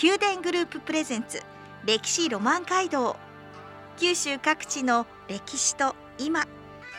宮殿グループプレゼンツ歴史ロマン街道。九州各地の歴史と今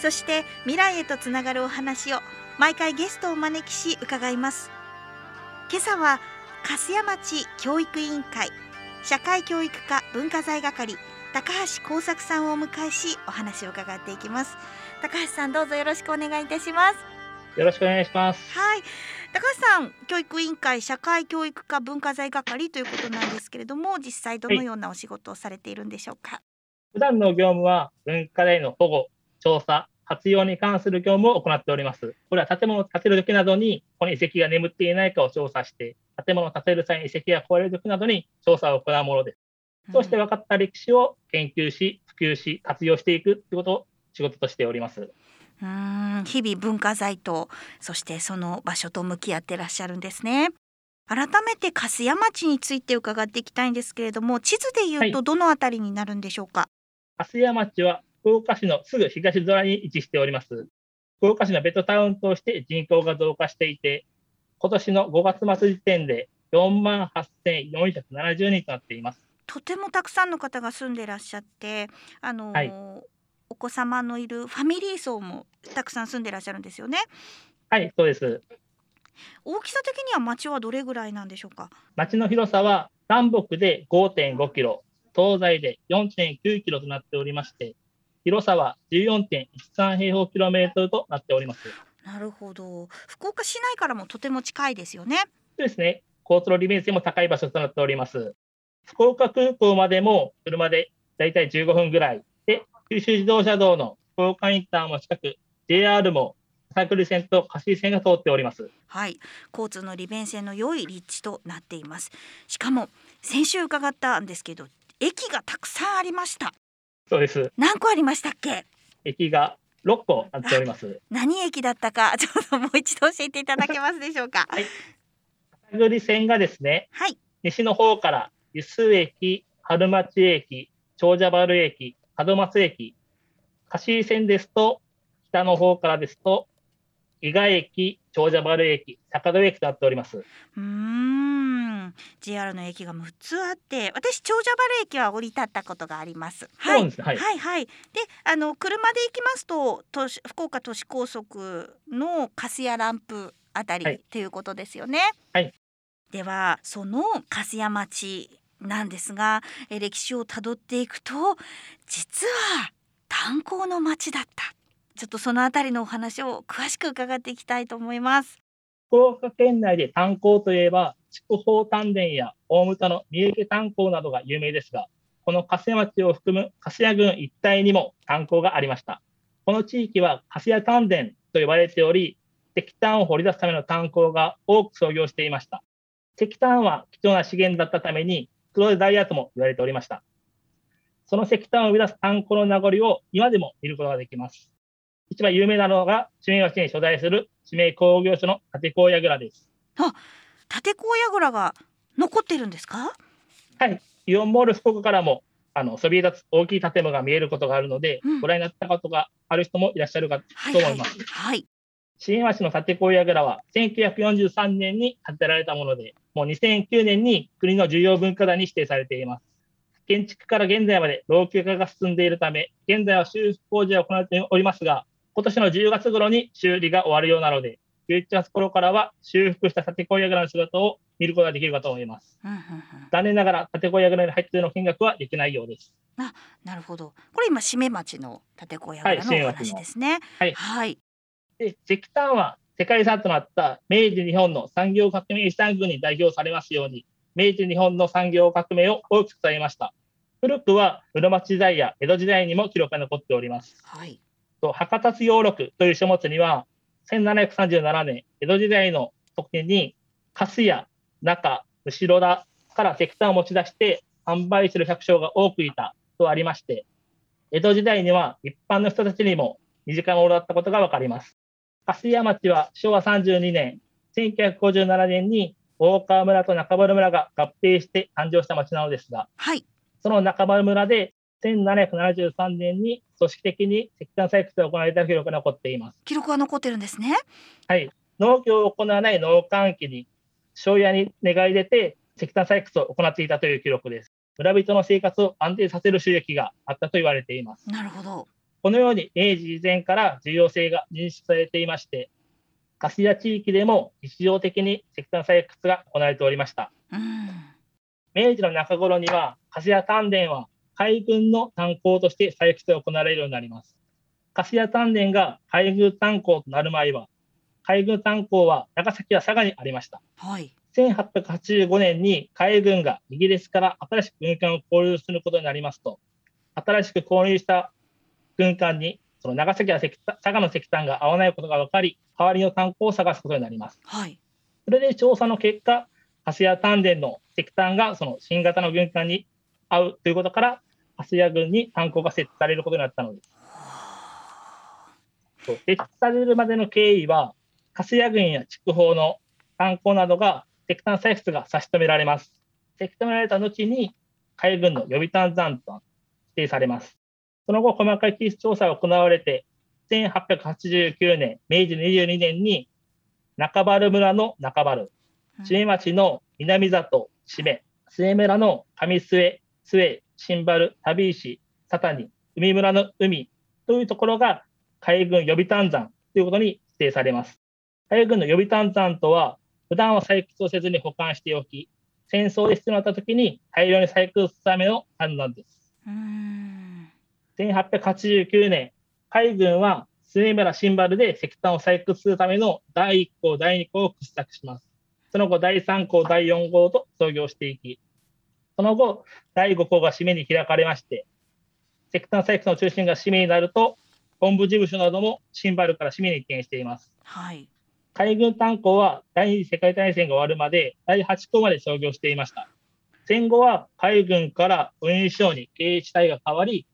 そして未来へとつながるお話を毎回ゲストをお招きし伺います。今朝は粕谷町教育委員会社会教育課文化財係高橋耕作さんをお迎えしお話を伺っていきます。高橋さんどうぞよろしくお願いいたします。よろしくお願いしますはい高橋さん教育委員会社会教育課文化財係ということなんですけれども実際どのようなお仕事をされているんでしょうか、はい、普段の業務は文化財の保護調査活用に関する業務を行っております。これは建物を建てる時などに、この遺跡が眠っていないかを調査して、建物を建てる際に遺跡が壊れる時などに調査を行うものです。そして分かった歴史を研究し、普及し、活用していくということを仕事としております。うん。日々文化財とそしてその場所と向き合ってらっしゃるんですね。改めて粕谷町について伺っていきたいんですけれども地図でいうとどのあたりになるんでしょうか、はい、粕谷町は福岡市のすぐ東空に位置しております。福岡市のベッドタウンとして人口が増加していて今年の5月末時点で4万8470人となっています。とてもたくさんの方が住んでいらっしゃってあの、はい、お子様のいるファミリー層もたくさん住んでらっしゃるんですよね。はい、そうです。大きさ的には町はどれぐらいなんでしょうか？町の広さは南北で5.5キロ、東西で4.9キロとなっておりまして、広さは14.13平方キロメートルとなっております。なるほど。福岡市内からもとても近いですよね。そうですね。交通の利便性も高い場所となっております。福岡空港までも車でだいたい15分ぐらいで、九州自動車道の福岡インターも近く、JR もサイクル線と貸し線が通っております。はい、交通の利便性の良い立地となっています。しかも先週伺ったんですけど、駅がたくさんありました。そうです。何個ありましたっけ？駅が六個あっております。何駅だったか ちょっともう一度教えていただけますでしょうか？はい。サイ線がですね、はい、西の方から湯須駅、春町駅、長者原駅、門松駅、貸線ですと、北の方からですと、伊賀駅、長者原駅、坂戸駅となっております。うん、JR の駅が6つあって、私長者原駅は降り立ったことがあります。はい、ね、はい、はい、はい。で、あの車で行きますと、都市福岡都市高速の粕谷ランプあたり、はい、ということですよね。はい。では、その粕谷町なんですが、え歴史をたどっていくと、実は炭鉱の町だった。ちょっとそのあたりのお話を詳しく伺っていきたいと思います。福岡県内で炭鉱といえば筑豊炭田や大牟田の三重炭鉱などが有名ですがこの粕谷町を含む粕谷郡一帯にも炭鉱がありました。この地域は粕谷炭田と呼ばれており石炭を掘り出すための炭鉱が多く創業していました。石炭は貴重な資源だったために黒いダイヤとも言われておりましたその石炭を生み出す炭鉱の名残を今でも見ることができます。一番有名なのが、地名町に所在する地名工業所の立高櫓です。あ、立高櫓が残ってるんですか？はい。イオンモール福岡からも、あの、そびえ立つ大きい建物が見えることがあるので、うん、ご覧になったことがある人もいらっしゃるかと思います。はい。新町の立高櫓は1943年に建てられたもので、もう2009年に国の重要文化財に指定されています。建築から現在まで老朽化が進んでいるため、現在は修復工事を行っておりますが、今年の10月頃に修理が終わるようなので、11月頃からは修復した建小櫓の姿を見ることができるかと思います。残念ながら建小櫓に入っての見学はできないようです。あ、なるほど。これ今締め町の建小櫓のお話ですね。はい。はい、で石炭は世界遺産となった明治日本の産業革命遺産群に代表されますように、明治日本の産業革命を大きく伝えました。古くは室町時代や江戸時代にも記録が残っております。はい、と博多津洋録という書物には、1737年、江戸時代の時に、粕谷、中、後ろ田、から石炭を持ち出して販売する百姓が多くいたとありまして、江戸時代には一般の人たちにも身近なものだったことがわかります。粕屋町は昭和32年、1957年に大川村と中原村が合併して誕生した町なのですが、はい、その中原村で1773年に組織的に石炭採掘が行われた記録が残っています。記録が残ってるんですね。はい。農業を行わない農閑期に、庄屋に願い出て石炭採掘を行っていたという記録です。村人の生活を安定させる収益があったと言われています。なるほど。このように明治以前から重要性が認識されていまして、粕屋地域でも日常的に石炭採掘が行われておりました。うん、明治の中頃には、粕屋丹田は海軍の炭鉱として採掘が行われるようになります。粕屋丹田が海軍炭鉱となる前は、海軍炭鉱は長崎や佐賀にありました。はい、1885年に海軍がイギリスから新しく軍艦を購入することになりますと、新しく購入した軍艦にその長崎や佐賀の石炭が合わないことが分かり、代わりの炭鉱を探すことになります。はい、それで調査の結果、蓮谷丹田の石炭がその新型の軍艦に合うということから、蓮谷軍に炭鉱が設置されることになったのです。設置されるまでの経緯は、粕谷軍や筑豊の炭鉱などが石炭採掘が差し止められます。差し止められた後に、海軍の予備炭山と指定されます。その後、細かい地質調査が行われて、1889年、明治22年に、中原村の中原、締め町の南里、締め、末村の上末、末、新原、旅石、佐谷、海村の海というところが海軍予備炭山ということに指定されます。海軍の予備炭山とは、普段は採掘をせずに保管しておき、戦争で必要になったときに大量に採掘するための炭なんです。1889年、海軍は末村新原で石炭を採掘するための第1項、第2項を掘削します。その後、第3項、第4号と創業していき、その後、第5項が締めに開かれまして、石炭採掘の中心が締めになると、本部事務所なども新原から締めに移転しています。はい。海軍炭鉱は第二次世界大戦が終わるまで第8項まで創業していました。戦後は海軍から運輸省に経営主体が変わり、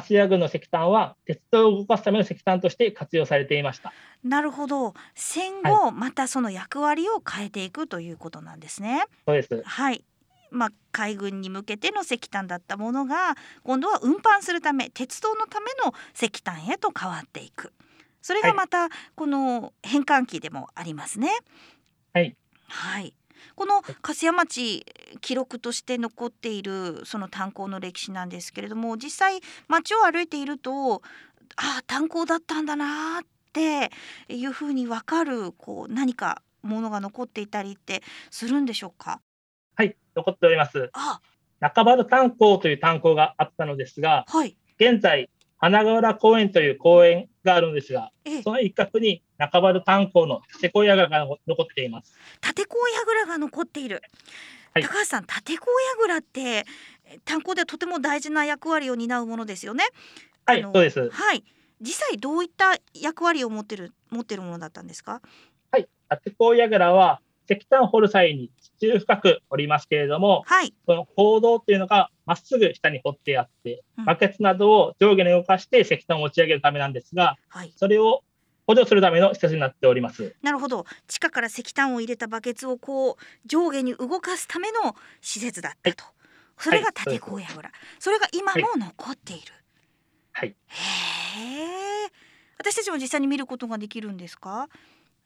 粕谷郡の石炭は鉄道を動かすための石炭として活用されていました。なるほど。戦後、はい、またその役割を変えていくということなんですね。そうです。はい。まあ、海軍に向けての石炭だったものが今度は運搬するため鉄道のための石炭へと変わっていく。それがまたこの変換期でもありますね。はい、はいこの粕屋町記録として残っているその炭鉱の歴史なんですけれども実際町を歩いているとああ炭鉱だったんだなっていうふうに分かるこう何かものが残っていたりってするんでしょうか？はい残っております。あ。中原炭鉱という炭鉱があったのですが、はい、現在花川原公園という公園があるんですが、その一角に中原炭鉱の立子櫓が残っています。立子櫓が残っている。はい、高橋さん、立子櫓って炭鉱でとても大事な役割を担うものですよね。はい、そうです。はい。実際どういった役割を持ってる持ってるものだったんですか？はい、立子櫓は石炭を掘る際に地中深く掘りますけれども、はい、その坑道っていうのがまっすぐ下に掘ってあって、バケツなどを上下に動かして石炭を持ち上げるためなんですが、はい、それを補助するための施設になっております。なるほど。地下から石炭を入れたバケツをこう上下に動かすための施設だったと。はい、それが立子櫓、はい、それが今も残っている。はい。へえ。私たちも実際に見ることができるんですか？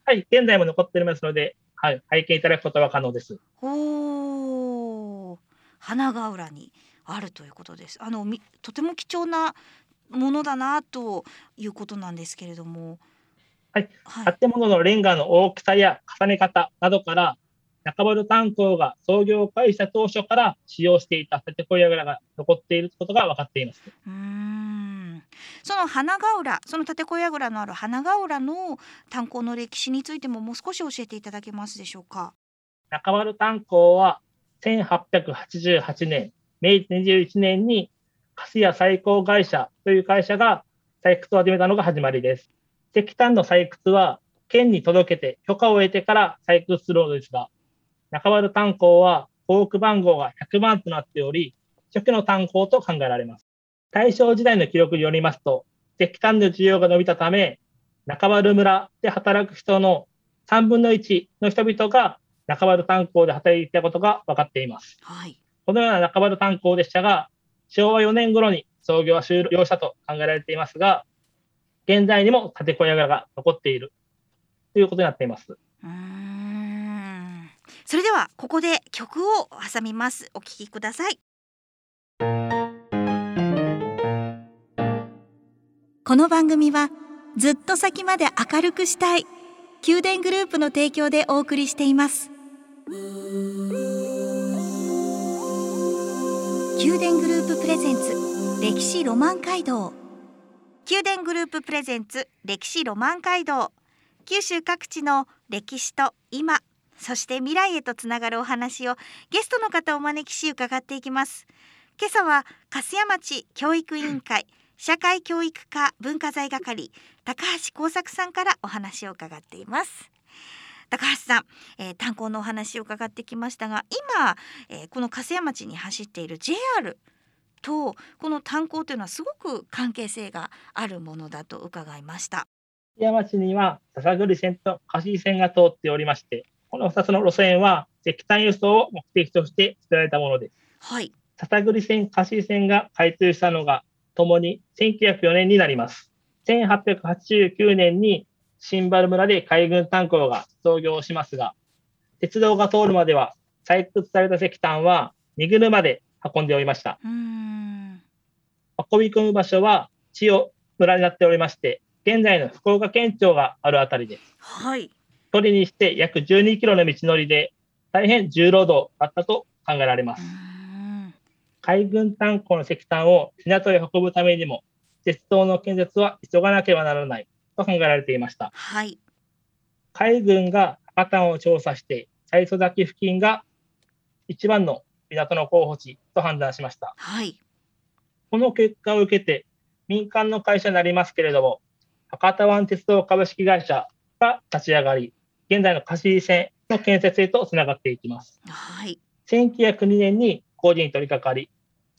はい、現在も残っておりますので、はい、拝見いただくことは可能です。おお、花が浦にあるということです。あのみとても貴重なものだなということなんですけれども。はい、はい、建物のレンガの大きさや重ね方などから中原炭鉱が創業開始した当初から使用していた建て小屋が残っていることが分かっています。うんその花ヶ浦その建小屋蔵のある花ヶ浦の炭鉱の歴史についてももう少し教えていただけますでしょうか？中原炭鉱は1888年明治21年に粕屋採鉱会社という会社が採掘を始めたのが始まりです。石炭の採掘は県に届けて許可を得てから採掘するのですが、中原炭鉱は航空番号が100番となっており、初期の炭鉱と考えられます。大正時代の記録によりますと、石炭の需要が伸びたため、中原村で働く人の3分の1の人々が中原炭鉱で働いていたことが分かっています。はい。このような中原炭鉱でしたが、昭和4年頃に創業は終了したと考えられていますが、現在にも建小屋が残っているということになっています。うん。それではここで曲を挟みます。お聴きください。この番組はずっと先まで明るくしたい宮殿グループの提供でお送りしています。宮殿グループプレゼンツ歴史ロマン街道宮殿グループプレゼンツ歴史ロマン街道。九州各地の歴史と今そして未来へとつながるお話をゲストの方をお招きし伺っていきます。今朝は粕屋町教育委員会社会教育課文化財係高橋耕作さんからお話を伺っています。高橋さん、えー、炭鉱のお話を伺ってきましたが今、えーこの粕屋町に走っている JR とこの炭鉱というのはすごく関係性があるものだと伺いました山町には笹栗線と貸井線が通っておりまして、この2つの路線は石炭輸送を目的として作られたものです。はい笹栗線、貸井線が開通したのが、ともに1904年になります。1889年に新原村で海軍炭鉱が創業しますが、鉄道が通るまでは採掘された石炭は荷車で運んでおりました。うーん運び込む場所は千代村になっておりまして、現在の福岡県庁があるあたりです。はい距離にして約12キロの道のりで、大変重労働だったと考えられます。ん海軍炭鉱の石炭を港へ運ぶためにも、鉄道の建設は急がなければならないと考えられていました。はい海軍が博多を調査して、最曽崎付近が一番の港の候補地と判断しました。はいこの結果を受けて、民間の会社になりますけれども、博多湾鉄道株式会社が立ち上がり、現在の貸井線の建設へとつながっていきます。はい1902年に工事に取り掛かり、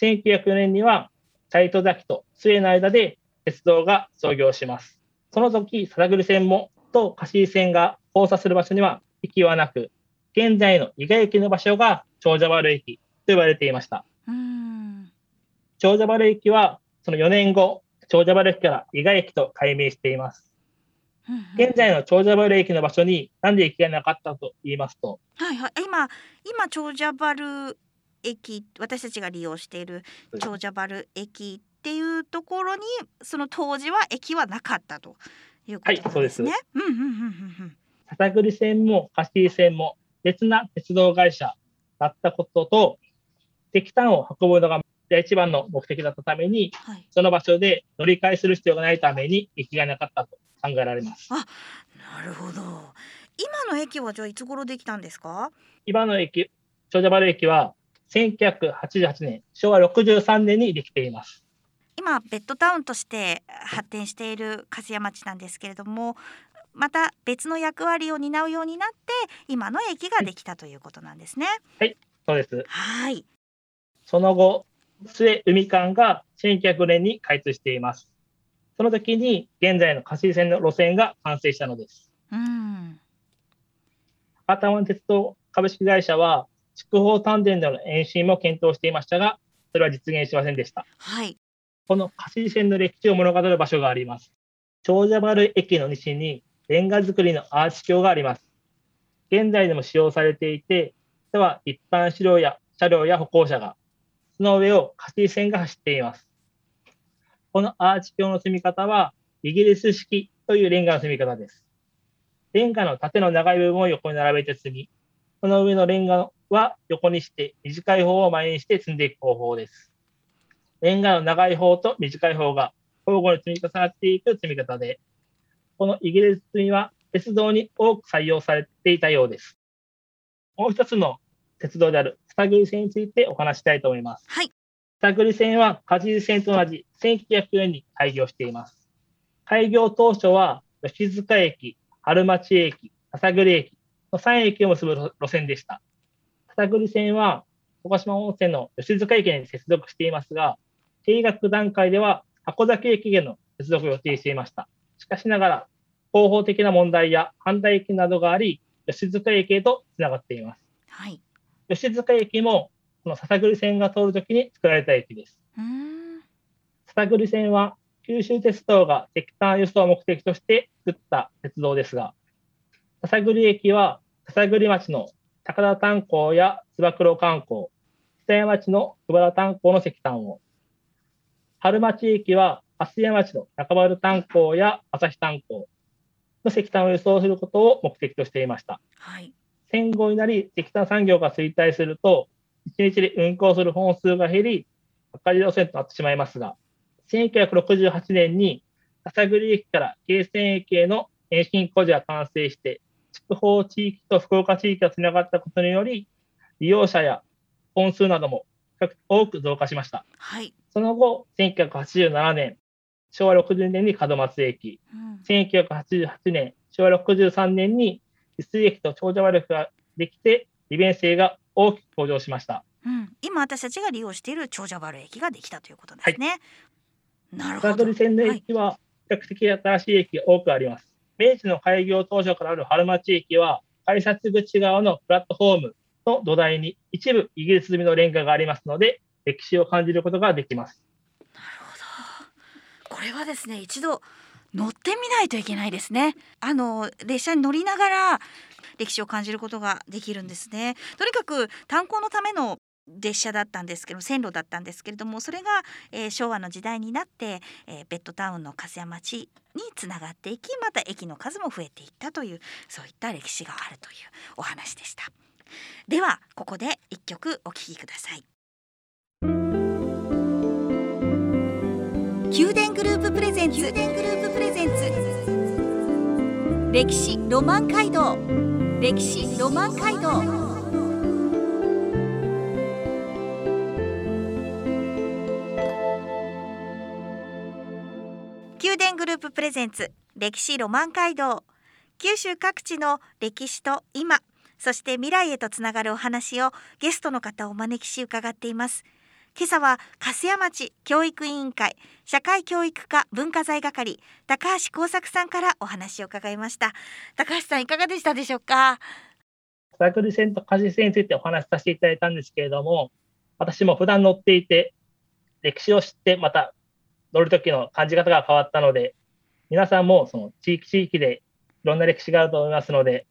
1904年には斎戸崎と末の間で鉄道が創業します。その時、貞栗線もと貸井線が交差する場所には駅はなく、現在の伊賀駅の場所が長者原駅と呼ばれていました。うーん長者原駅はその4年後、長者原駅から伊賀駅と改名しています。現在の長者原駅の場所になんで駅がなかったと言いますと、はいはい。今今長者原駅私たちが利用している長者原駅っていうところにその当時は駅はなかったということなんですね。うんうんうんうんうん。片栗線も貸井線も別な鉄道会社だったことと、石炭を運ぶのが一番の目的だったために、はいその場所で乗り換えする必要がないために駅がなかったと考えられます。なるほど。今の駅はじゃあいつ頃できたんですか？今の駅、長者原駅は1988年、昭和63年にできています。今ベッドタウンとして発展している粕屋町なんですけれどもまた別の役割を担うようになって今の駅ができたということなんですね。そうです。はい。その後、末海間が1900年に開通しています。その時に現在の貸井線の路線が完成したのです。うん。博多湾鉄道株式会社は、筑豊丹田での延伸も検討していましたが、それは実現しませんでした。はい。この貸井線の歴史を物語る場所があります。長者原駅の西にレンガ造りのアーチ橋があります。現在でも使用されていて、では一般車両や車両や歩行者が、の上を貸井線が走っています。このアーチ橋の積み方は、イギリス式というレンガの積み方です。レンガの縦の長い部分を横に並べて積み、その上のレンガは横にして短い方を前にして積んでいく方法です。レンガの長い方と短い方が交互に積み重なっていく積み方で、このイギリス積みは鉄道に多く採用されていたようです。もう一つの鉄道である北栗線についてお話したいと思います。はい。北栗線は梶井線と同じ1904年に開業しています。開業当初は吉塚駅、春町駅、朝栗駅の3駅を結ぶ路線でした。笹栗線は、小島温泉の吉塚駅に接続していますが、計画段階では箱崎駅への接続を予定していました。しかしながら、広報的な問題や反対駅などがあり、吉塚駅へとつながっています。はい、吉塚駅も、この笹栗線が通るときに作られた駅です。笹栗線は、九州鉄道が石炭輸送を目的として作った鉄道ですが、笹栗駅は笹栗町の高田炭鉱や燕九郎観光、北山町の久原炭鉱の石炭を、春町駅は蓮山町の中丸炭鉱や朝日炭鉱の石炭を輸送することを目的としていました。はい、戦後になり石炭産業が衰退すると、1日で運行する本数が減り、赤字路線となってしまいますが、1968年に朝栗駅から京泉駅への延伸工事が完成して、筑豊地域と福岡地域がつながったことにより、利用者や本数なども多く増加しました。はい、その後、1987年、昭和60年に門松駅、うん、1988年、昭和63年に翡翠駅と長者丸ができて、利便性が大きく向上しました。うん、今私たちが利用している長者原駅ができたということですね。はいなるほど。線の駅は比較的新しい駅が多くあります。はい、明治の開業当初からある春町駅は、改札口側のプラットフォームの土台に一部イギリス積みのレンガがありますので、歴史を感じることができます。なるほど。これはですね、一度乗ってみないといけないですね。あの列車に乗りながら歴史を感じることができるんですね。とにかく炭鉱のための列車だったんですけど線路だったんですけれどもそれが、えー、昭和の時代になって、えー、ベッドタウンの粕山町につながっていきまた駅の数も増えていったというそういった歴史があるというお話でしたではここで一曲お聴きください宮殿グループプレゼンツ宮殿グループ歴史ロマン街道。歴史ロマン街道。宮殿グループプレゼンツ。歴史ロマン街道。九州各地の歴史と今。そして未来へとつながるお話をゲストの方をお招きし伺っています。今朝は粕屋町教育委員会社会教育課文化財係高橋耕作さんからお話を伺いました高橋さんいかがでしたでしょうか？サークル線と家事線についてお話しさせていただいたんですけれども私も普段乗っていて歴史を知ってまた乗る時の感じ方が変わったので、皆さんもその地域地域でいろんな歴史があると思いますので、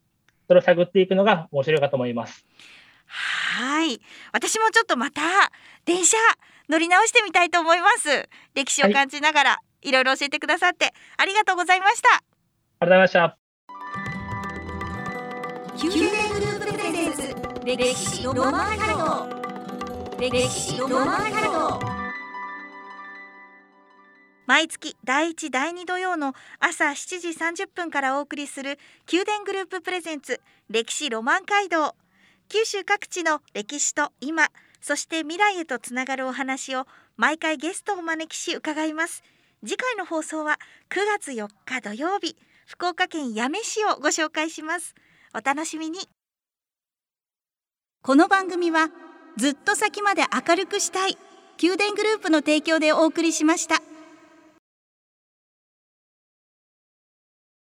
それを探っていくのが面白いかと思います。はい。私もちょっとまた電車乗り直してみたいと思います。歴史を感じながら、はい、いろいろ教えてくださってありがとうございました。ありがとうございました。宮殿グループプレゼンツ歴史ロマン街道歴史ロマン街道毎月第1第2土曜の朝7時30分からお送りする宮殿グループプレゼンツ歴史ロマン街道九州各地の歴史と今そして未来へとつながるお話を毎回ゲストをお招きし伺います。次回の放送は9月4日土曜日福岡県八女市をご紹介します。お楽しみに。この番組はずっと先まで明るくしたい宮殿グループの提供でお送りしました。